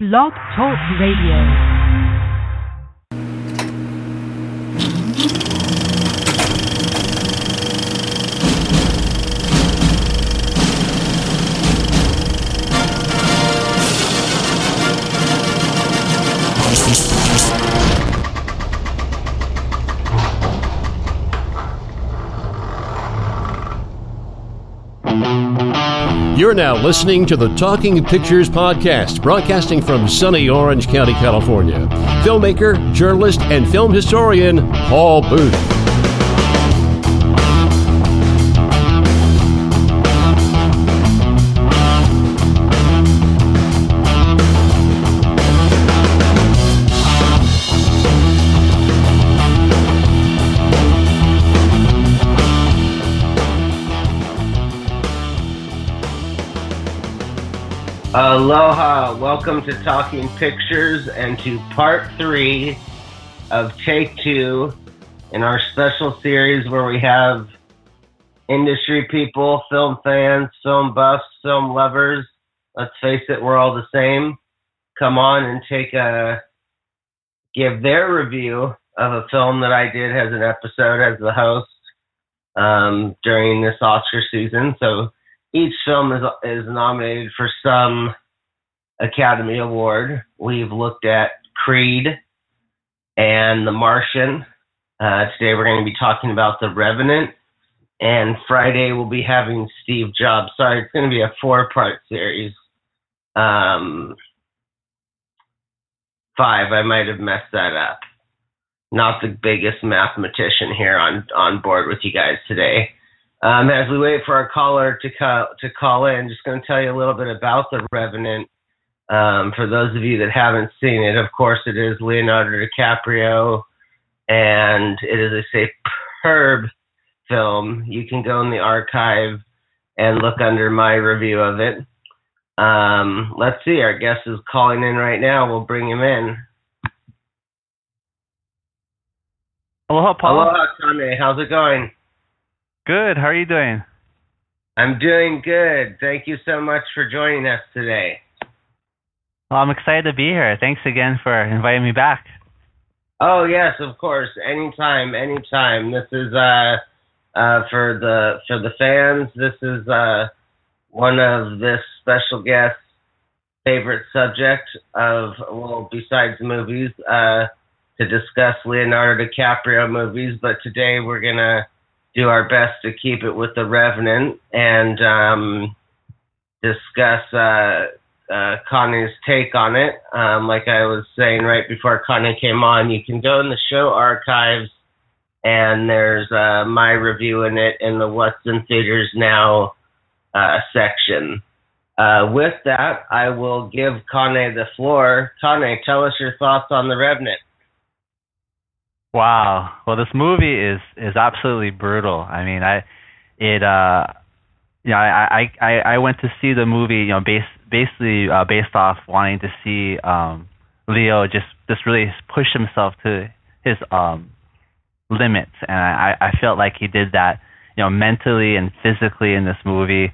Blog Talk Radio. You're now listening to the Talking Pictures Podcast, broadcasting from sunny Orange County, California. Filmmaker, journalist, and film historian Paul Booth. Aloha, welcome to Talking Pictures and to part three of Take Two in our special series where we have industry people, film fans, film buffs, film lovers. Let's face it, we're all the same. Come on and take a give their review of a film that I did as an episode as the host um, during this Oscar season. So each film is is nominated for some Academy Award. We've looked at Creed and The Martian. Uh, today we're going to be talking about The Revenant, and Friday we'll be having Steve Jobs. Sorry, it's going to be a four-part series. Um, five, I might have messed that up. Not the biggest mathematician here on on board with you guys today. Um, as we wait for our caller to call, to call in, just going to tell you a little bit about the Revenant. Um, for those of you that haven't seen it, of course, it is Leonardo DiCaprio, and it is a superb film. You can go in the archive and look under my review of it. Um, let's see, our guest is calling in right now. We'll bring him in. Aloha, Paul. Aloha, Kane. How's it going? Good. How are you doing? I'm doing good. Thank you so much for joining us today. Well, I'm excited to be here. Thanks again for inviting me back. Oh yes, of course. Anytime, anytime. This is uh uh for the for the fans. This is uh one of this special guest's favorite subject of well, besides movies, uh to discuss Leonardo DiCaprio movies. But today we're gonna do our best to keep it with the Revenant and um, discuss uh, uh, Kane's take on it. Um, like I was saying right before Connie came on, you can go in the show archives and there's uh, my review in it in the What's in Theaters Now uh, section. Uh, with that, I will give Kane the floor. Kane, tell us your thoughts on The Revenant. Wow. Well, this movie is is absolutely brutal. I mean, I it uh you know, I I I went to see the movie, you know, based basically uh, based off wanting to see um Leo just just really push himself to his um limits and I I felt like he did that, you know, mentally and physically in this movie.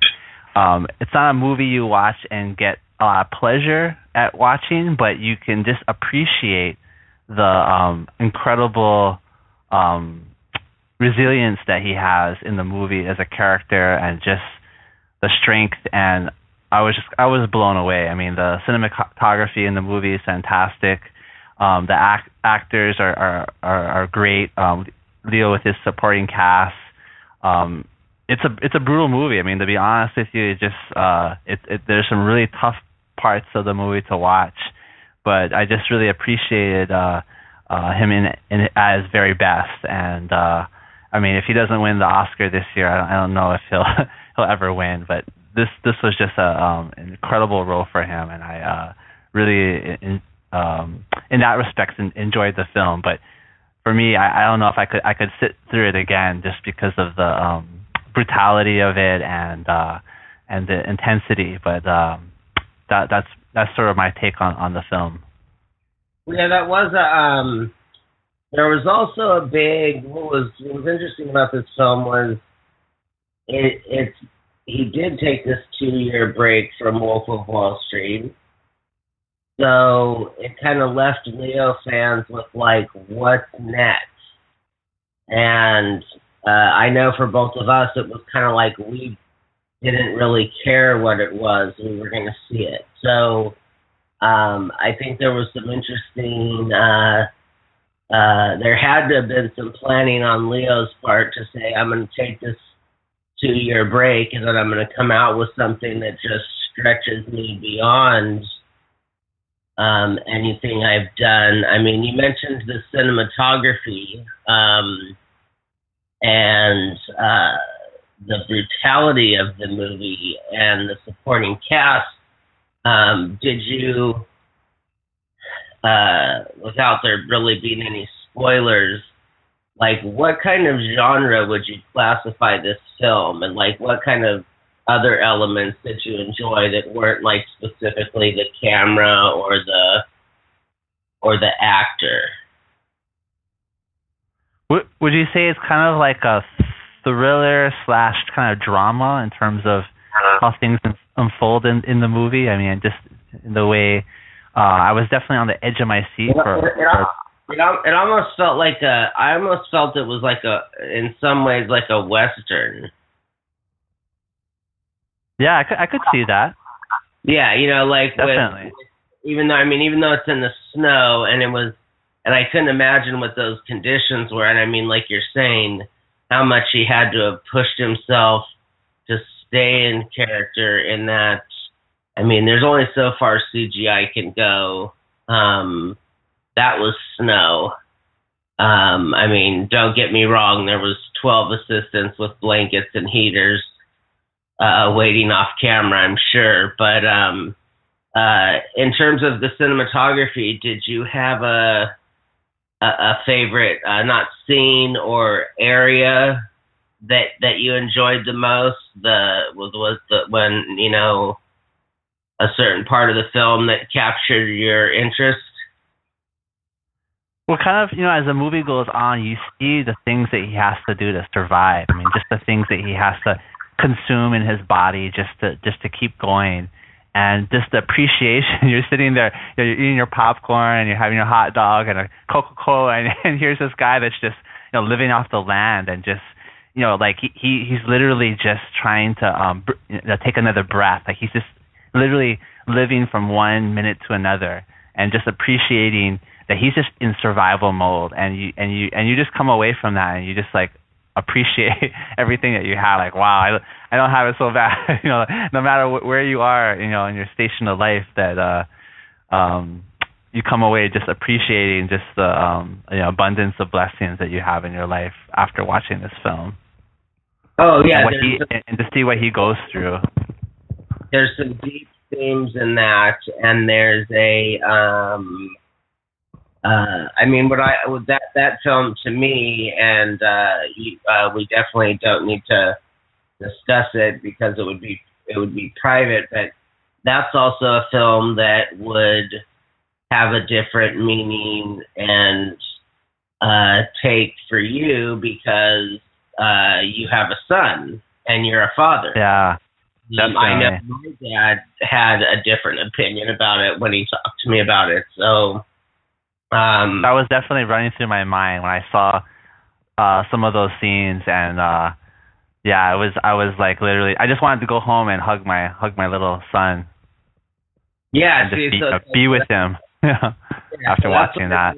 Um it's not a movie you watch and get a lot of pleasure at watching, but you can just appreciate the um, incredible um, resilience that he has in the movie as a character and just the strength and I was just I was blown away. I mean, the cinematography in the movie is fantastic. Um, the act, actors are are are, are great. Um, Leo with his supporting cast. Um, it's a it's a brutal movie. I mean, to be honest with you, it just uh, it, it there's some really tough parts of the movie to watch but I just really appreciated uh, uh, him in, in at his very best. And uh, I mean, if he doesn't win the Oscar this year, I don't, I don't know if he'll he'll ever win. But this this was just a um, an incredible role for him, and I uh, really in, um, in that respect enjoyed the film. But for me, I, I don't know if I could I could sit through it again just because of the um, brutality of it and uh, and the intensity. But um, that that's that's sort of my take on on the film. Yeah, that was a. Um, there was also a big. What was what was interesting about this film was it. It's he did take this two year break from Wolf of Wall Street. so it kind of left Leo fans with like, what's next? And uh, I know for both of us, it was kind of like we didn't really care what it was. We were going to see it. So um, I think there was some interesting. Uh, uh, there had to have been some planning on Leo's part to say, I'm going to take this two year break and then I'm going to come out with something that just stretches me beyond um, anything I've done. I mean, you mentioned the cinematography um, and uh, the brutality of the movie and the supporting cast. Um, did you, uh, without there really being any spoilers, like what kind of genre would you classify this film, and like what kind of other elements that you enjoy that weren't like specifically the camera or the or the actor? Would Would you say it's kind of like a thriller slash kind of drama in terms of how things unfold in in the movie? I mean, just in the way uh, I was definitely on the edge of my seat for. It, it, it, it almost felt like a. I almost felt it was like a, in some ways, like a western. Yeah, I could, I could see that. Yeah, you know, like definitely. With, even though I mean, even though it's in the snow and it was, and I couldn't imagine what those conditions were. And I mean, like you're saying, how much he had to have pushed himself to stay in character in that. I mean, there's only so far CGI can go. Um, that was snow. Um, I mean, don't get me wrong. There was 12 assistants with blankets and heaters uh, waiting off camera, I'm sure. But um, uh, in terms of the cinematography, did you have a a, a favorite, uh, not scene or area that that you enjoyed the most? The was was the when you know a certain part of the film that captured your interest? Well, kind of, you know, as the movie goes on, you see the things that he has to do to survive. I mean, just the things that he has to consume in his body just to just to keep going and just the appreciation. You're sitting there you're eating your popcorn and you're having your hot dog and a coca-cola and, and here's this guy that's just you know living off the land and just you know like he, he he's literally just trying to um br- you know, take another breath. Like he's just literally living from one minute to another and just appreciating that he's just in survival mode and you and you and you just come away from that and you just like appreciate everything that you have. Like, wow, I, I don't have it so bad. you know, no matter wh- where you are, you know, in your station of life, that uh, um, you come away just appreciating just the um, you know abundance of blessings that you have in your life after watching this film. Oh yeah, and, he, and to see what he goes through. There's some deep themes in that, and there's a um, uh, I mean, what I that that film to me, and uh, you, uh, we definitely don't need to discuss it because it would be it would be private. But that's also a film that would have a different meaning and uh, take for you because uh, you have a son and you're a father. Yeah. Um, I know my dad had a different opinion about it when he talked to me about it. So um, that was definitely running through my mind when I saw uh, some of those scenes, and uh, yeah, I was I was like literally, I just wanted to go home and hug my hug my little son. Yeah, and see, just be, so, uh, be with him. yeah, after so watching that.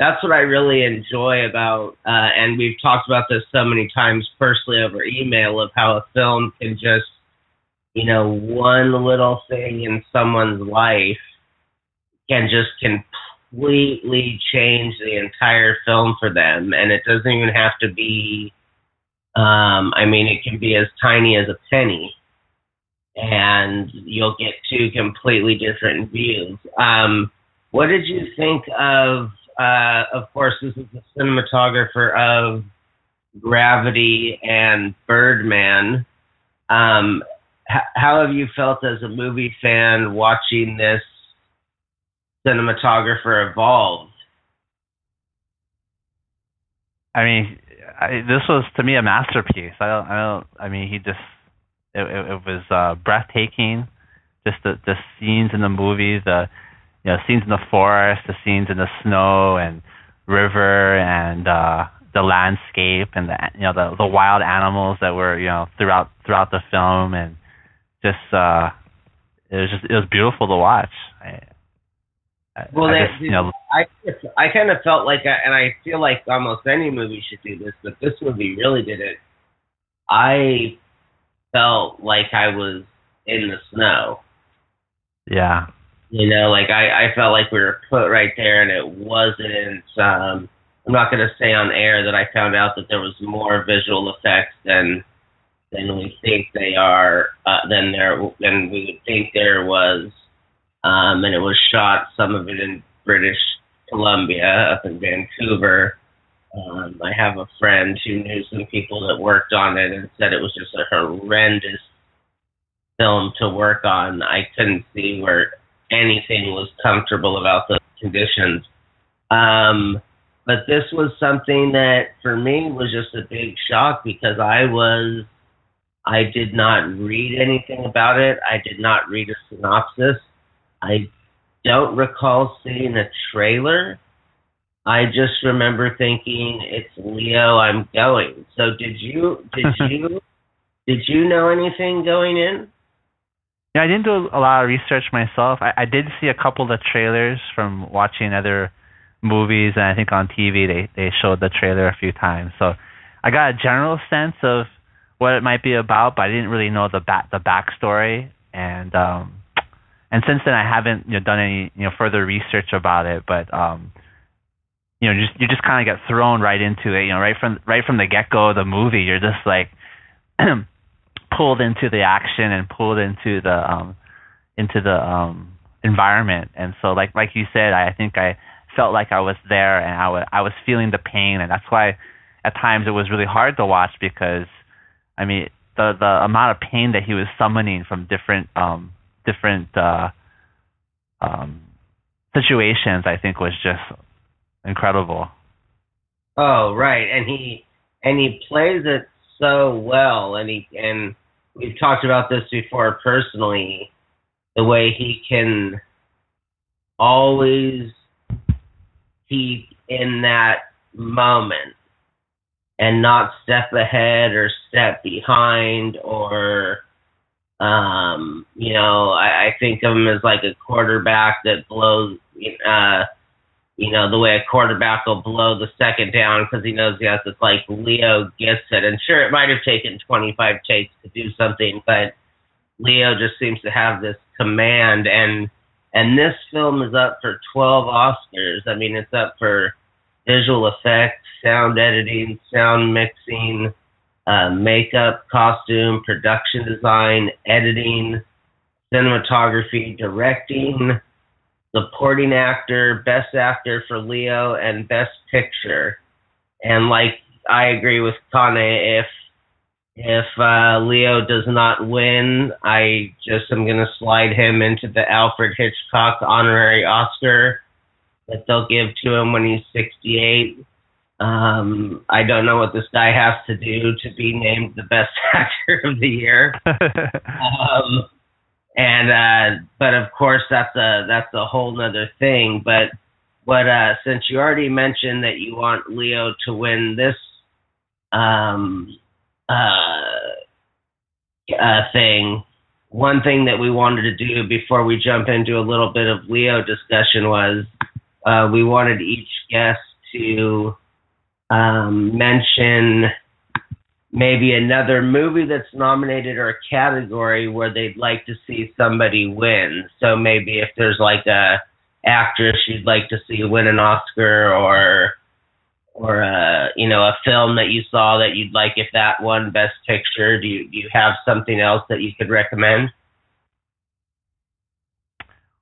that's what I really enjoy about, uh, and we've talked about this so many times personally over email of how a film can just, you know, one little thing in someone's life can just completely change the entire film for them, and it doesn't even have to be. Um, I mean, it can be as tiny as a penny, and you'll get two completely different views. Um, what did you think of? Uh, of course, this is the cinematographer of Gravity and Birdman. Um, how have you felt as a movie fan watching this cinematographer evolved. I mean, I, this was to me a masterpiece. I don't, I don't. I mean, he just it, it, it was uh, breathtaking. Just the the scenes in the movie, the you know scenes in the forest, the scenes in the snow and river and uh the landscape and the you know the the wild animals that were you know throughout throughout the film and just uh it was just it was beautiful to watch. I, well, I that, you know, I I kind of felt like, I, and I feel like almost any movie should do this, but this movie really did it. I felt like I was in the snow. Yeah. You know, like I, I felt like we were put right there, and it wasn't. Um, I'm not going to say on air that I found out that there was more visual effects than than we think they are uh, than there than we would think there was, um, and it was shot some of it in British Columbia up in Vancouver. Um, I have a friend who knew some people that worked on it and said it was just a horrendous film to work on. I couldn't see where anything was comfortable about the conditions. Um, but this was something that for me was just a big shock because I was I did not read anything about it. I did not read a synopsis. I don't recall seeing a trailer. I just remember thinking it's Leo I'm going. So did you did you did you know anything going in? Yeah, I didn't do a lot of research myself. I, I did see a couple of the trailers from watching other movies, and I think on TV they they showed the trailer a few times. So I got a general sense of what it might be about, but I didn't really know the back the backstory. And um, and since then I haven't you know done any you know further research about it. But um, you know, just you just kind of get thrown right into it. You know, right from right from the get go of the movie, you're just like pulled into the action and pulled into the um into the um environment. And so like like you said, I, think I felt like I was there and I was I was feeling the pain, and that's why at times it was really hard to watch because I mean the the amount of pain that he was summoning from different um different uh um situations I think was just incredible. Oh right, and he and he plays it so well, and he and we've talked about this before personally, the way he can always keep in that moment and not step ahead or step behind or um you know I, I think of him as like a quarterback that blows uh you know the way a quarterback will blow the second down because he knows he has to like Leo gets it and sure it might have taken 25 takes to do something but Leo just seems to have this command and and this film is up for 12 Oscars. I mean, it's up for visual effects, sound editing, sound mixing, uh, makeup, costume, production design, editing, cinematography, directing, supporting actor, best actor for Leo, and best picture. And like I agree with Kane, if if uh, Leo does not win, I just am going to slide him into the Alfred Hitchcock honorary Oscar that they'll give to him when he's 68. Um, I don't know what this guy has to do to be named the best actor of the year. um, and uh, but of course that's a that's a whole other thing. But but uh, since you already mentioned that you want Leo to win this um, uh, uh, thing, one thing that we wanted to do before we jump into a little bit of Leo discussion was uh, we wanted each guest to um, mention maybe another movie that's nominated or a category where they'd like to see somebody win. So maybe if there's like a actress you'd like to see win an Oscar or or a uh, you know a film that you saw that you'd like if that won best picture do you do you have something else that you could recommend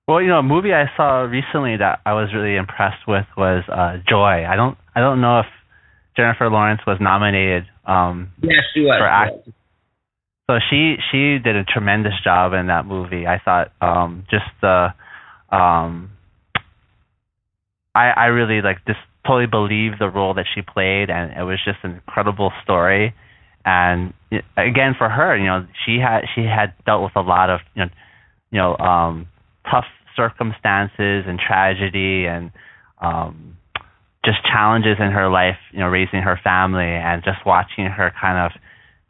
well you know a movie i saw recently that i was really impressed with was uh joy i don't i don't know if jennifer lawrence was nominated um yes she was for act- so she she did a tremendous job in that movie i thought um just the um i i really like just totally believe the role that she played, and it was just an incredible story. And again, for her, you know, she had she had dealt with a lot of you know, you know, um, tough circumstances and tragedy and um, just challenges in her life, you know, raising her family and just watching her kind of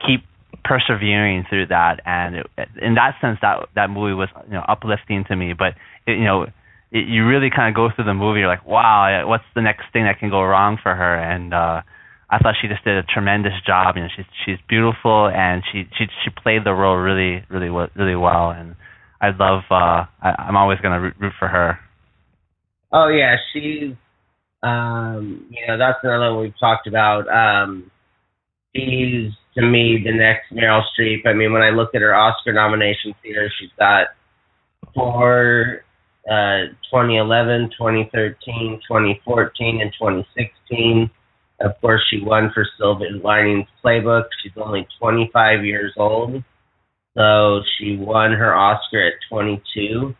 keep persevering through that. And it, in that sense, that that movie was you know uplifting to me. But it, you know, it, you really kind of go through the movie. You're like, wow, what's the next thing that can go wrong for her? And uh, I thought she just did a tremendous job. You know, she's she's beautiful and she she she played the role really really really well. And I love. Uh, I, I'm always gonna root, root for her. Oh yeah, she's. Um, you know, that's another one we've talked about. Um, she's to me the next Meryl Streep. I mean, when I look at her Oscar nominations here, she's got for uh, 2011, 2013, 2014, and 2016. Of course, she won for Silver Linings Playbook. She's only 25 years old, so she won her Oscar at 22.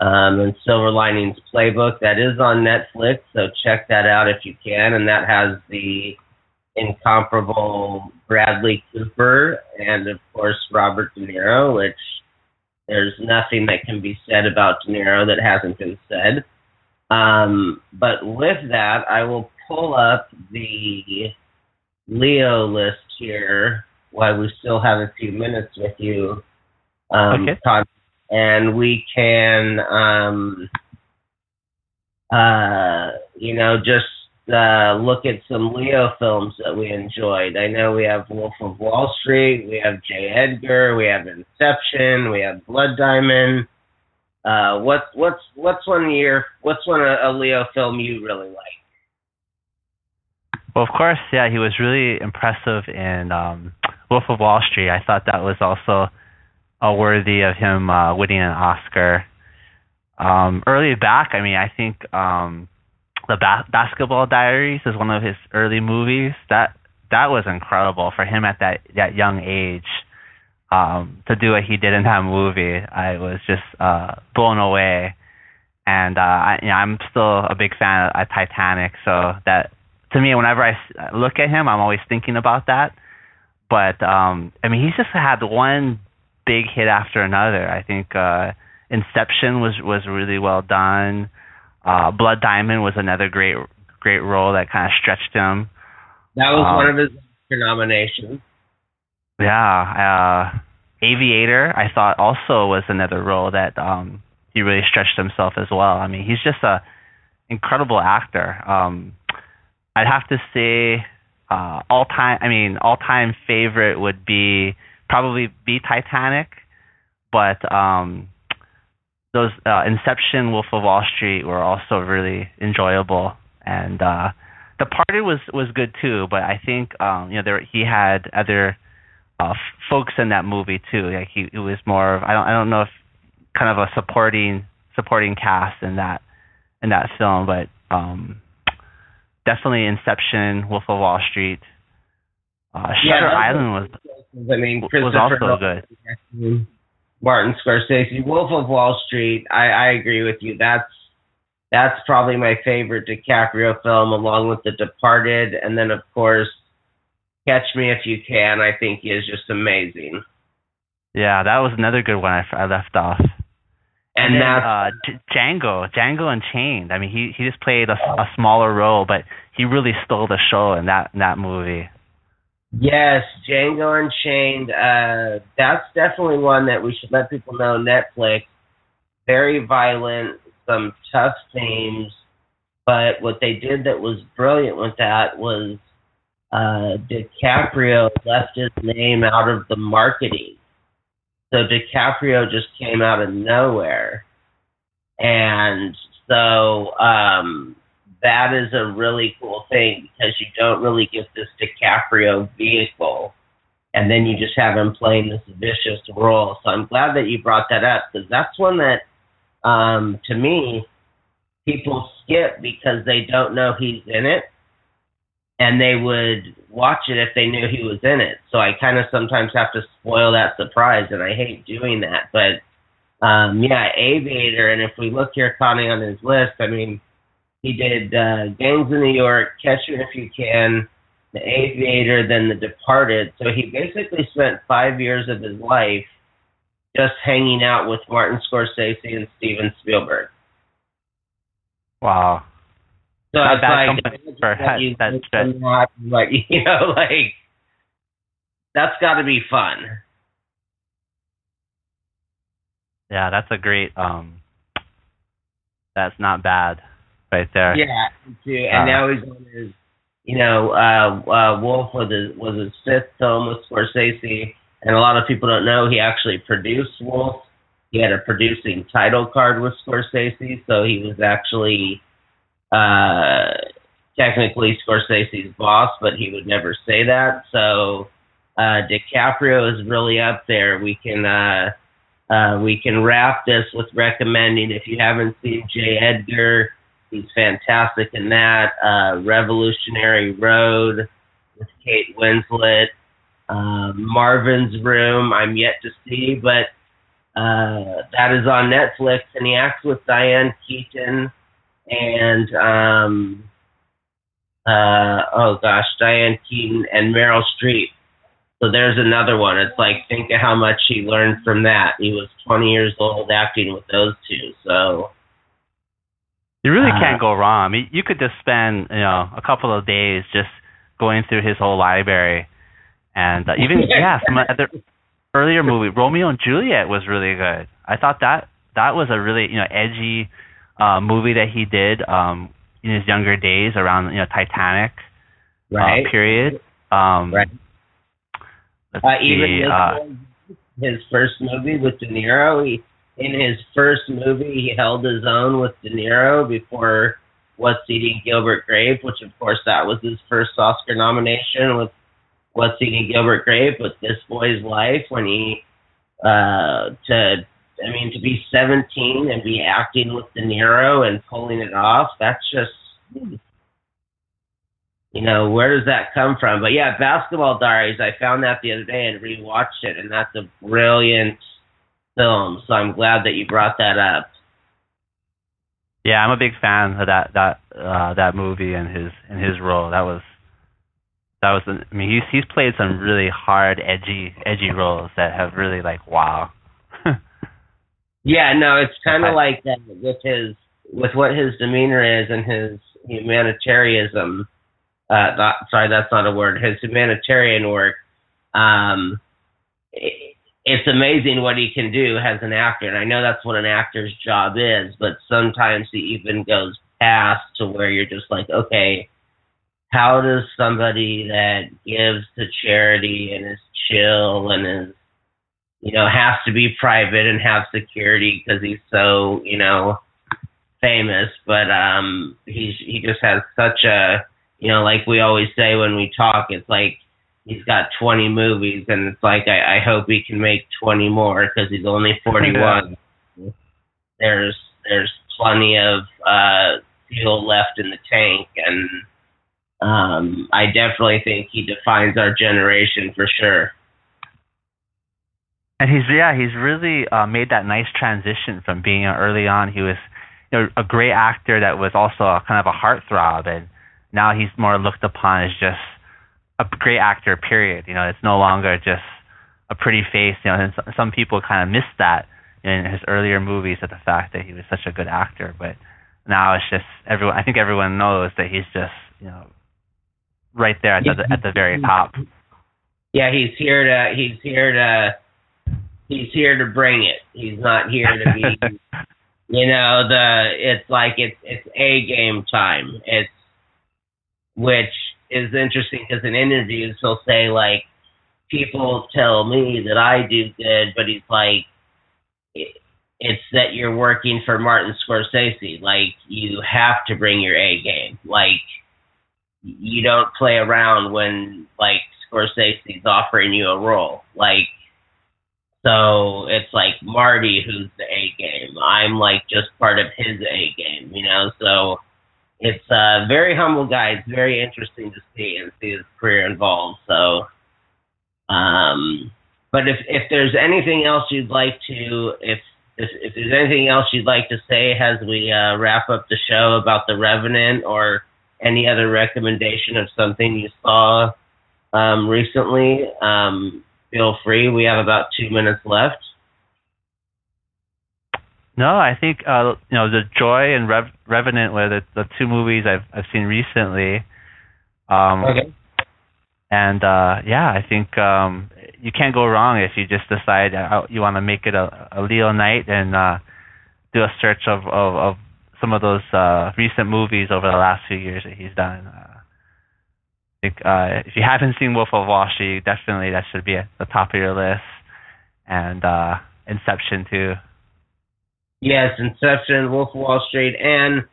Um, and Silver Linings Playbook that is on Netflix, so check that out if you can. And that has the incomparable Bradley Cooper and of course Robert De Niro, which there's nothing that can be said about De Niro that hasn't been said. Um, but with that, I will pull up the Leo list here while we still have a few minutes with you, um, okay. Todd, and we can, um, uh, you know, just uh, look at some Leo films that we enjoyed. I know we have Wolf of Wall Street, we have J. Edgar, we have Inception, we have Blood Diamond. Uh, what's what's what's one year? What's one a, a Leo film you really like? Well, of course, yeah, he was really impressive in um, Wolf of Wall Street. I thought that was also uh, worthy of him uh, winning an Oscar. Um, early back, I mean, I think um, the ba- Basketball Diaries is one of his early movies. That that was incredible for him at that that young age. Um, to do what he did in that movie, I was just uh, blown away. And uh, I, you know, I'm still a big fan of, of Titanic, so that to me, whenever I look at him, I'm always thinking about that. But um, I mean, he's just had one big hit after another. I think uh, Inception was was really well done. Uh, Blood Diamond was another great great role that kind of stretched him. That was um, one of his nominations. Yeah, uh, Aviator I thought also was another role that um, he really stretched himself as well. I mean, he's just a incredible actor. Um, I'd have to say uh, all time. I mean, all time favorite would be probably be Titanic, but um, those uh, Inception, Wolf of Wall Street were also really enjoyable, and uh, The Departed was was good too. But I think um, you know there he had other uh, f- folks in that movie too. Like he it was more of I don't I don't know if kind of a supporting supporting cast in that in that film, but um, definitely Inception, Wolf of Wall Street. Uh, Shutter yeah, Island was I mean Christopher was also good. Martin Scorsese, Wolf of Wall Street. I, I agree with you. That's that's probably my favorite DiCaprio film, along with The Departed, and then of course, Catch Me If You Can. I think he is just amazing. Yeah, that was another good one I, I left off. And, and then, uh, Django, Django Unchained. I mean, he he just played a, a smaller role, but he really stole the show in that in that movie. Yes, Django Unchained. Uh, that's definitely one that we should let people know. Netflix, very violent, some tough themes, but what they did that was brilliant with that was uh, DiCaprio left his name out of the marketing. So DiCaprio just came out of nowhere, and so um, that is a really cool thing because you don't really get this DiCaprio vehicle, and then you just have him playing this vicious role. So I'm glad that you brought that up because that's one that, um, to me, people skip because they don't know he's in it, and they would watch it if they knew he was in it. So I kind of sometimes have to spoil that surprise, and I hate doing that. But um, yeah, Aviator, and if we look here, Connie, on his list, I mean he did uh, Gangs in New York, Catch Me If You Can, The Aviator, then The Departed. So he basically spent five years of his life just hanging out with Martin Scorsese and Steven Spielberg. Wow. So Not it's bad like company for that you that like you know, like that's got to be fun. Yeah, that's a great. Um, that's not bad, right there. Yeah, too. Uh, And now he's on his, you know, uh, uh, Wolf was his, was his fifth film with Scorsese, and a lot of people don't know he actually produced Wolf. He had a producing title card with Scorsese, so he was actually uh, technically Scorsese's boss, but he would never say that. So uh, DiCaprio is really up there. We can. Uh, uh, we can wrap this with recommending if you haven't seen J. Edgar, he's fantastic in that. Uh, Revolutionary Road with Kate Winslet. Uh, Marvin's Room, I'm yet to see, but uh, that is on Netflix, and he acts with Diane Keaton and um, uh, oh gosh, Diane Keaton and Meryl Streep. So there's another one. It's like think of how much he learned from that. He was 20 years old acting with those two. So You really Uh, can't go wrong. I mean, you could just spend you know a couple of days just going through his whole library, and uh, even yeah, some other earlier movie, Romeo and Juliet, was really good. I thought that that was a really you know edgy uh, movie that he did um, in his younger days around you know Titanic right, uh, period. Um, Right. Uh, even see. his, Uh, his first movie with De Niro. He in his first movie he held his own with De Niro before What's Eating Gilbert Grape, which of course that was his first Oscar nomination with What's Eating Gilbert Grape with This Boy's Life when he uh to I mean to be 17 and be acting with De Niro and pulling it off that's just you know where does that come from? But yeah basketball diaries i found that the other day and rewatched it and that's a brilliant film so i'm glad that you brought that up yeah, I'm a big fan of that that uh, that movie and his and his role. That was that was. I mean, he's he's played some really hard, edgy edgy roles that have really like wow. yeah no it's kind of like that with his with what his demeanor is and his humanitarianism uh not, sorry that's not a word his humanitarian work um it, it's amazing what he can do as an actor. And i know that's what an actor's job is but sometimes he even goes past to where you're just like okay how does somebody that gives to charity and is chill and is you know has to be private and have security because he's so you know famous but um he's he just has such a you know like we always say when we talk it's like he's got 20 movies and it's like i, I hope he can make 20 more because he's only 41 there's there's plenty of uh fuel left in the tank and um i definitely think he defines our generation for sure And he's yeah, he's really uh, made that nice transition from being uh, early on. He was you know, a great actor that was also a, kind of a heartthrob, and now he's more looked upon as just a great actor. Period. You know, it's no longer just a pretty face. You know, and some people kind of miss that in his earlier movies at the fact that he was such a good actor, but now it's just everyone. I think everyone knows that he's just you know right there at the at the very top. yeah, he's here to he's here to he's here to bring it. He's not here to be you know, the it's like it's it's a game time. It's which is interesting because in interviews he'll say like people tell me that I do good, but he's like it's that you're working for Martin Scorsese. Like you have to bring your A game. Like you don't play around when like Scorsese's offering you a role. Like so it's like Marty who's the A game. I'm like just part of his A game, you know. So it's a very humble guy. It's very interesting to see and see his career involved. So, um, but if if there's anything else you'd like to if if, if there's anything else you'd like to say as we uh, wrap up the show about the Revenant or any other recommendation of something you saw um, recently, um, feel free. We have about two minutes left. No, I think uh, you know the Joy and Rev- Revenant were the, the two movies I've I've seen recently. Um, Okay. And uh, yeah, I think um, you can't go wrong if you just decide uh, you want to make it a, a Leo night and uh, do a search of, of, of some of those uh, recent movies over the last few years that he's done. Uh, I think uh, if you haven't seen Wolf of Wall Street, definitely that should be at the top of your list. And uh, Inception too. Yes, Inception, Wolf of Wall Street, and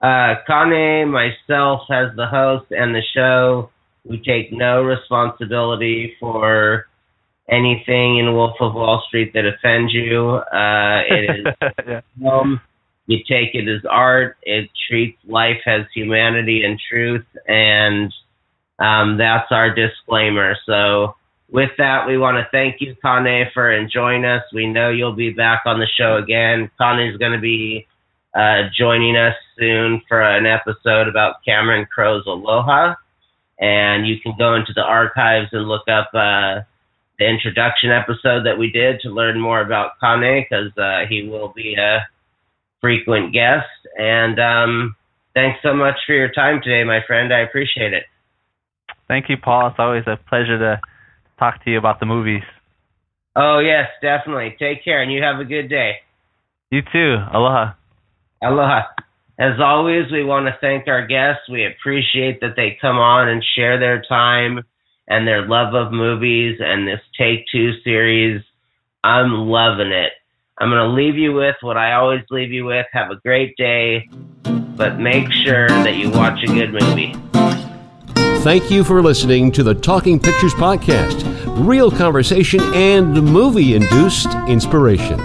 uh, Kane, myself, as the host and the show, we take no responsibility for anything in Wolf of Wall Street that offends you. Uh, it is yeah. film. You take it as art. It treats life as humanity and truth, and um, that's our disclaimer. So, with that, we want to thank you, Kane, for enjoying us. We know you'll be back on the show again. Kane is going to be uh, joining us soon for an episode about Cameron Crowe's Aloha, and you can go into the archives and look up. Uh, the introduction episode that we did to learn more about Kane because uh, he will be a frequent guest. And um, thanks so much for your time today, my friend. I appreciate it. Thank you, Paul. It's always a pleasure to talk to you about the movies. Oh, yes, definitely. Take care and you have a good day. You too. Aloha. Aloha. As always, we want to thank our guests. We appreciate that they come on and share their time and their love of movies and this Take Two series. I'm loving it. I'm going to leave you with what I always leave you with. Have a great day, but make sure that you watch a good movie. Thank you for listening to the Talking Pictures Podcast real conversation and movie induced inspiration.